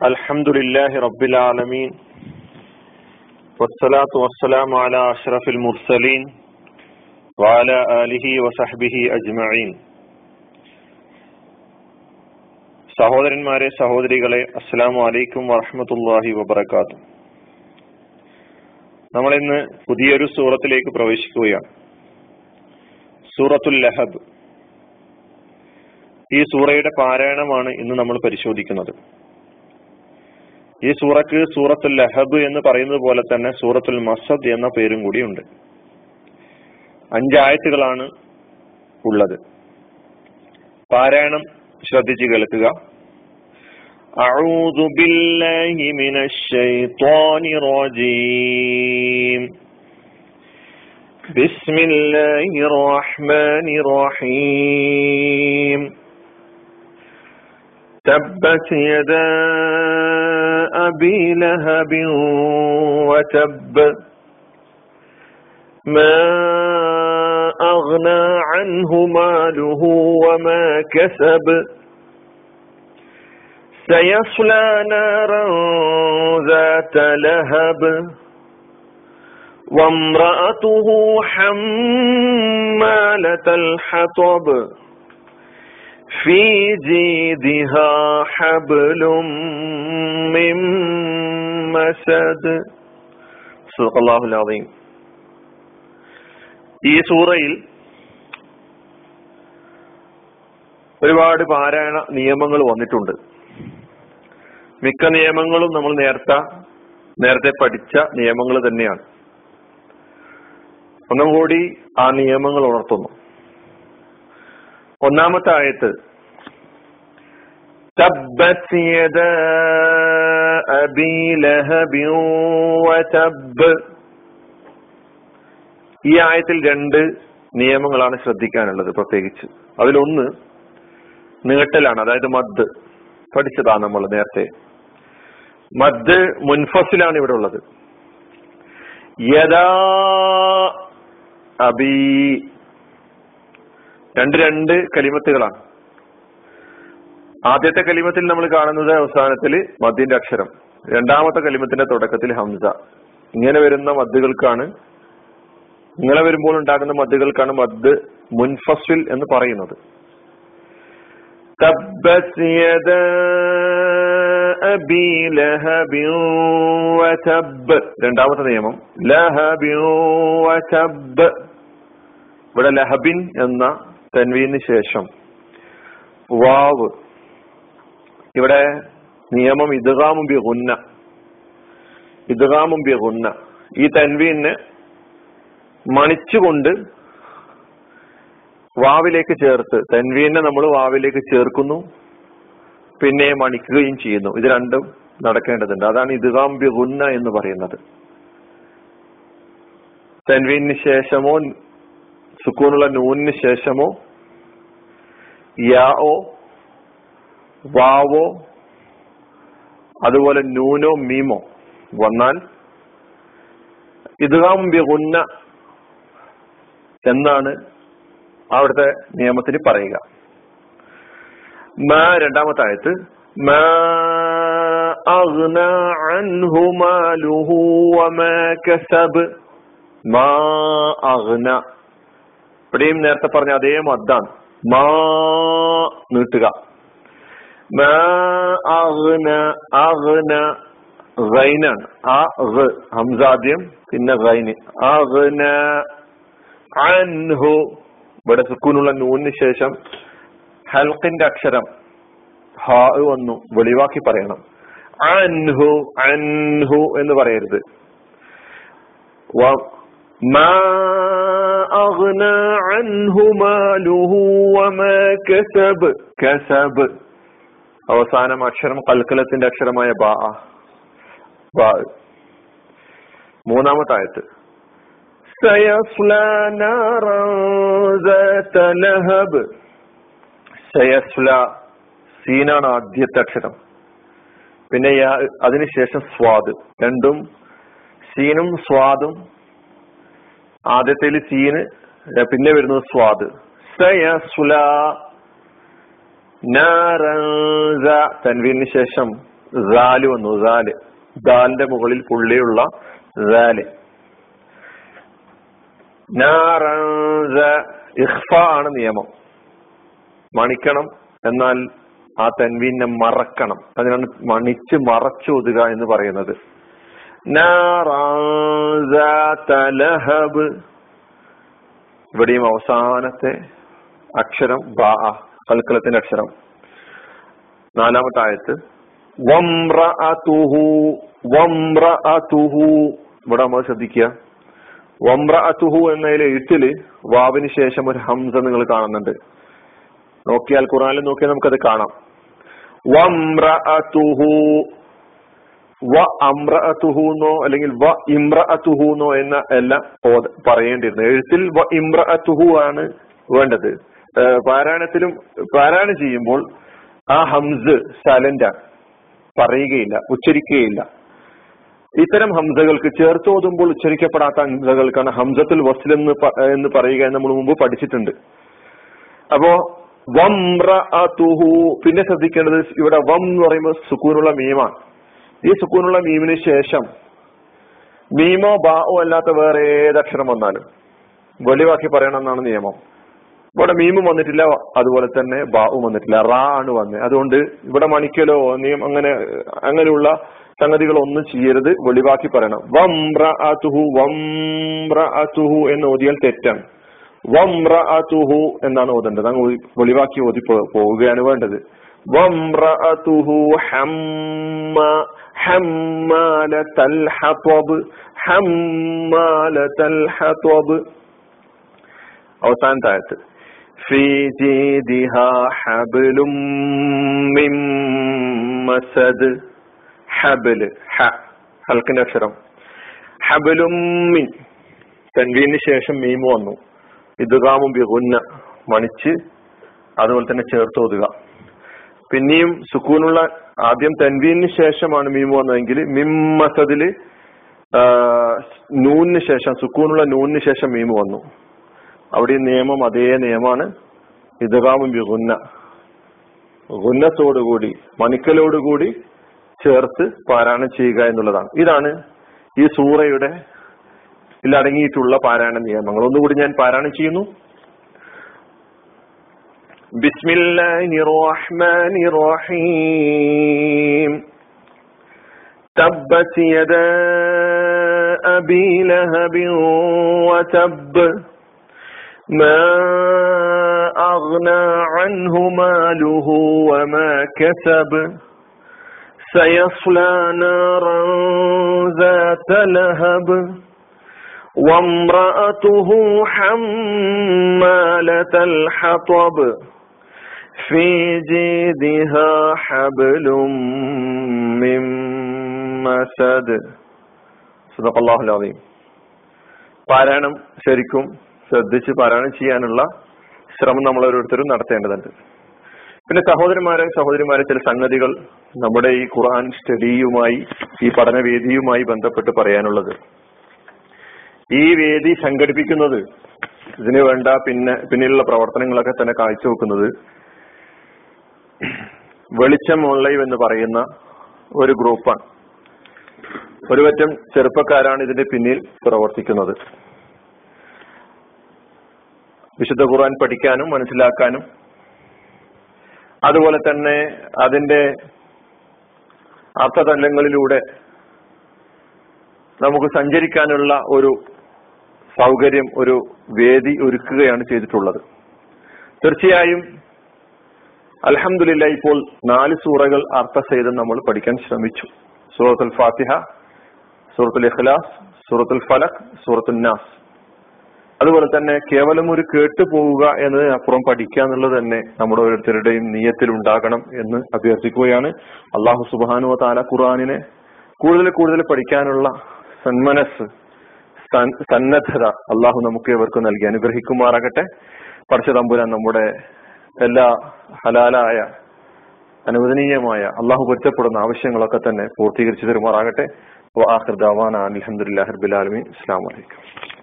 الحمد لله رب العالمين والصلاة والسلام على أشرف المرسلين وعلى آله وصحبه أجمعين സഹോദരന്മാരെ സഹോദരികളെ അസ്സലാമു അലൈക്കും വറഹമത്തല്ലാഹി വബർക്കാത്തു നമ്മൾ ഇന്ന് പുതിയൊരു സൂറത്തിലേക്ക് പ്രവേശിക്കുകയാണ് സൂറത്തുൽ ലഹബ് ഈ സൂറയുടെ പാരായണമാണ് ഇന്ന് നമ്മൾ പരിശോധിക്കുന്നത് ഈ സൂറക്ക് സൂറത്തുൽ ലഹബ് എന്ന് പറയുന്നത് പോലെ തന്നെ സൂറത്തുൽ മസദ് എന്ന പേരും കൂടിയുണ്ട് അഞ്ചായത്തുകളാണ് ഉള്ളത് പാരായണം ശ്രദ്ധിച്ച് കേൾക്കുക أعوذ بالله من الشيطان الرجيم بسم الله الرحمن الرحيم تبت يدا أبي لهب وتب. ما أغنى عنه ماله وما كسب. سيصلى نارا ذات لهب. وامرأته حمالة الحطب. في جيدها حبل من مسد صدق الله العظيم ഈ സൂറയിൽ ഒരുപാട് പാരായണ നിയമങ്ങൾ വന്നിട്ടുണ്ട് മിക്ക നിയമങ്ങളും നമ്മൾ നേരത്തെ നേരത്തെ പഠിച്ച നിയമങ്ങൾ തന്നെയാണ് ഒന്നും കൂടി ആ നിയമങ്ങൾ ഉണർത്തുന്നു ഒന്നാമത്തെ ആയത്ത് تبت يدا أبي لهب وتب ഈ ആയത്തിൽ രണ്ട് നിയമങ്ങളാണ് ശ്രദ്ധിക്കാനുള്ളത് പ്രത്യേകിച്ച് അതിലൊന്ന് നീട്ടലാണ് അതായത് മദ് പഠിച്ചതാണ് നമ്മൾ നേരത്തെ മദ് മുൻഫസിലാണ് ഇവിടെ ഉള്ളത് യഥാ അബി രണ്ട് രണ്ട് കലിമത്തുകളാണ് ആദ്യത്തെ കലിമത്തിൽ നമ്മൾ കാണുന്നത് അവസാനത്തിൽ മദ്യന്റെ അക്ഷരം. രണ്ടാമത്തെ കലിമത്തിന്റെ തുടക്കത്തിൽ ഹംസ. ഇങ്ങനെ വരുന്ന മദ്ദുകൾക്കാണ് ഇങ്ങനെ വരുമ്പോൾ ഉണ്ടാകുന്ന മദ്ദുകൾക്കാണ് മദ് മുൻഫസിൽ എന്ന് പറയുന്നത്. രണ്ടാമത്തെ നിയമം. വതബ് ഇവിടെ ലഹബിൻ എന്ന തൻവീന് ശേഷം. വാവ്. ഇവിടെ നിയമം ഇദ്ഗാമും ബി ഗുന്ന. ഇദ്ഗാമും ബി ഗുന്ന. ഈ തൻവീനെ മണിച്ചുകൊണ്ട് വാവിലേക്ക് ചേർത്ത് തൻവീനെ നമ്മൾ വാവിലേക്ക് ചേർക്കുന്നു പിന്നെ മണിക്കുകയും ചെയ്യുന്നു. ഇത് രണ്ടും നടക്കേണ്ടതുണ്ട്. അതാണ് ഇദ്ഗാം ബി ഗുന്ന എന്ന് പറയുന്നത്. തൻവീനു ശേഷമോ സുക്കൂണുള്ള നൂനിന് ശേഷമോ യാവോ വാവോ അതുപോലെ നൂനോ മീമോ വന്നാൽ ഇദ്ഗാം ബിഗുന്ന എന്നാണ് അവിടുത്തെ നിയമത്തിന് പറയുക. മാ രണ്ടാമത്തെ ആയത്ത് മാ ഇവിടെയും നേരത്തെ പറഞ്ഞ അതേ മദ്ദാണ്. മാ നീട്ടുക. മാ അഗ്ന അഗ്ന ഗൈനാണ് ആ ഗ ഹംസാദ്യം പിന്നെ ഗൈന് അഗ്ന അൻഹു ഇവിടെ സുക്കൂനുള്ള നൂനിന് ശേഷം ഹൽക്കിന്റെ അക്ഷരം ഹാ വന്നു വെളിവാക്കി പറയണം അൻഹു അൻഹു എന്ന് പറയരുത് ما أغنى عنه ماله وما كسب كسب അവസാനം അക്ഷരം കൽക്കലത്തിന്റെ അക്ഷരമായ ബാ ബാ. മൂന്നാമത്തെ ആയത്ത് സീനാണ് ആദ്യത്തെ അക്ഷരം. പിന്നെ അതിനുശേഷം സ്വാദ്. രണ്ടും സീനും സ്വാദും. ആദ്യത്തിൽ സീന് പിന്നെ വരുന്നത് സ്വാദ്. സയസുല തൻവീനു ശേഷം ദാൽ വന്നു. ദാൽ ദാലിന്റെ മുകളിൽ പുള്ളിയുള്ള ദാൽ ഇഹ്ഫ ആണ് നിയമം. മണിക്കണം എന്നാൽ ആ തൻവീനെ മറക്കണം. അതിനാണ് മണിച്ച് മറച്ചോതുക എന്ന് പറയുന്നത്. ഇവിടെയും അവസാനത്തെ അക്ഷരം ബാ. കൽക്കലത്തിന്റെ അക്ഷരം. നാലാമത്തെ ആയത്ത് വംറഅതുഹു വംറഅതുഹു. ഇവിടെ നമ്മൾ ശ്രദ്ധിക്കുക. വംറഅതുഹു എന്നതിലെ എഴുത്തിൽ വാവിന് ശേഷം ഒരു ഹംസ നിങ്ങൾ കാണുന്നുണ്ട്. നോക്കിയാൽ ഖുറാനിൽ നോക്കിയാൽ നമുക്കത് കാണാം. വംറഅതുഹു. വ അമ്രഅതുഹുന്നോ അല്ലെങ്കിൽ വ ഇമ്രഅതുഹുന്നോ എന്ന എല്ലാം പറയേണ്ടിയിരുന്നു. എഴുത്തിൽ വ ഇമ്രഅതുഹു ആണ് വേണ്ടത്. പാരായണത്തിലും പാരായണം ചെയ്യുമ്പോൾ ആ ഹംസ് സൈലന്റ് പറയുകയില്ല ഉച്ചരിക്കുകയില്ല. ഇത്തരം ഹംസകൾക്ക് ചേർത്തോതുമ്പോൾ ഉച്ചരിക്കപ്പെടാത്ത ഹംസകൾക്കാണ് ഹംസത്തുൽ വസ്ൽ എന്ന് എന്ന് പറയുക നമ്മൾ മുമ്പ് പഠിച്ചിട്ടുണ്ട്. അപ്പോ വംറഅതുഹു പിന്നെ ശ്രദ്ധിക്കേണ്ടത് ഇവിടെ വം എന്ന് പറയുമ്പോൾ സുക്കൂനുള്ള മീമാണ് ഈ സുക്കൂനുള്ള മീമിന് ശേഷം മീമോ ബാഓ അല്ലാത്ത വേറെ ഏത് അക്ഷരം വന്നാലും വെളിവാക്കി പറയണമെന്നാണ് നിയമം. ഇവിടെ മീമും വന്നിട്ടില്ല അതുപോലെ തന്നെ ബാവും വന്നിട്ടില്ല റാ ആണ് വന്നത് അതുകൊണ്ട് ഇവിടെ മണിക്കലോ നിയം അങ്ങനെ അങ്ങനെയുള്ള സംഗതികൾ ഒന്നും ചെയ്യരുത് വെളിവാക്കി പറയണം. വംറ അതുഹു വംറ അതുഹു എന്ന് ഓതിയാൽ തെറ്റാണ്. വംറ അതുഹു എന്നാണ് ഓതേണ്ടത്. അങ്ങ് വെളിവാക്കി ഓതി പോവുകയാണ് വേണ്ടത്. വംറ അതുഹു ഹമ്മ ഹമ്മാലത്തൽ ഹത്വബ് ഹമ്മാലത്തൽ ഹത്വബ്. അവസാനത്തെ ആയത്ത് في جيدها حبل من مسد حبل ഹ ഹൽക്കിന്റെ അക്ഷരം ഹബലും മിൻ തൻവീന് ശേഷം മീമ് വന്നു ഇതുകാമും ബിഗുന്ന മണിച്ച് അതുപോലെ തന്നെ ചേർത്ത് ഓതുക പിന്നെയും സുക്കൂനുള്ള ആദ്യം തൻവീന് ശേഷമാണ് മീമ് വന്നതെങ്കിൽ മിം മസദില് നൂനിന് ശേഷം സുക്കൂനുള്ള നൂനിന് ശേഷം മീമ് വന്നു അവിടെ നിയമം അതേ നിയമമാണ് ഇതുകാമും ഗുന്ന ഗുന്നത്തോടുകൂടി മണിക്കലോടുകൂടി ചേർത്ത് പാരായണം ചെയ്യുക എന്നുള്ളതാണ് ഇതാണ് ഈ സൂറയുടെ അടങ്ങിയിട്ടുള്ള പാരായണ നിയമങ്ങൾ ഒന്നുകൂടി ഞാൻ പാരായണം ചെയ്യുന്നു ബിസ്മില്ലാഹി റഹ്മാനി റഹീം تبت يدا أبي لهب وتب ما أغنى عنه ماله وما كسب سيصلى نارا ذات لهب وامرأته حمالة الحطب في جيدها حبل من مسد صدق الله العظيم പാരായണം ശരിക്കും ശ്രദ്ധിച്ച് പാരായണം ചെയ്യാനുള്ള ശ്രമം നമ്മൾ ഓരോരുത്തരും നടത്തേണ്ടതുണ്ട്. പിന്നെ സഹോദരന്മാരെ സഹോദരിമാരെ ചില സംഗതികൾ നമ്മുടെ ഈ ഖുർആൻ സ്റ്റഡിയുമായി ഈ പഠനവേദിയുമായി ബന്ധപ്പെട്ട് പറയാനുള്ളത്. ഈ വേദി സംഘടിപ്പിക്കുന്നത് ഇതിന് വേണ്ട പിന്നെ പിന്നിലുള്ള പ്രവർത്തനങ്ങളൊക്കെ തന്നെ കാഴ്ചവെക്കുന്നത് വെളിച്ചം ഓൺലൈൻ എന്ന് പറയുന്ന ഒരു ഗ്രൂപ്പാണ്. ഒരുപറ്റം ചെറുപ്പക്കാരാണ് ഇതിന്റെ പിന്നിൽ പ്രവർത്തിക്കുന്നത്. വിശുദ്ധ ഖുർആൻ പഠിക്കാനും മനസ്സിലാക്കാനും. അതുപോലെ തന്നെ അതിന്റെ അർത്ഥതലങ്ങളിലൂടെ നമുക്ക് സഞ്ചരിക്കാനുള്ള ഒരു സൗകര്യം ഒരു വേദി ഒരുക്കുകയാണ് ചെയ്തിട്ടുള്ളത്. തീർച്ചയായും അലഹമില്ല ഇപ്പോൾ നാല് സൂറകൾ അർത്ഥ അർത്ഥസഹിതം നമ്മൾ പഠിക്കാൻ ശ്രമിച്ചു. സൂറത്തുൽ ഫാത്തിഹ സൂറത്തുൽ ഇഖ്ലാസ് സൂറത്തുൽ ഫലഖ് സൂറത്തുൽ നാസ്. അതുപോലെ തന്നെ കേവലം ഒരു കേട്ടു പോവുക എന്നതിനപ്പുറം പഠിക്കുക എന്നുള്ളത് തന്നെ നമ്മുടെ ഓരോരുത്തരുടെയും നീയത്തിൽ ഉണ്ടാകണം എന്ന് അഭ്യർത്ഥിക്കുകയാണ്. അള്ളാഹു സുബാനു താല ഖുറാനിനെ കൂടുതൽ കൂടുതൽ പഠിക്കാനുള്ള സന്മനസ് സന്നദ്ധത അള്ളാഹു നമുക്ക് ഇവർക്ക് നൽകി. അനുഗ്രഹിക്കുമാറാകട്ടെ. പഠിച്ച തമ്പുരാൻ നമ്മുടെ എല്ലാ ഹലാലായ അനുവദനീയമായ അള്ളാഹു പൊരുത്തപ്പെടുന്ന ആവശ്യങ്ങളൊക്കെ തന്നെ പൂർത്തീകരിച്ചു തരുമാറാകട്ടെ. അലഹമുല്ലാ ഹർബിലാലമി അസ്സാം വലൈക്കും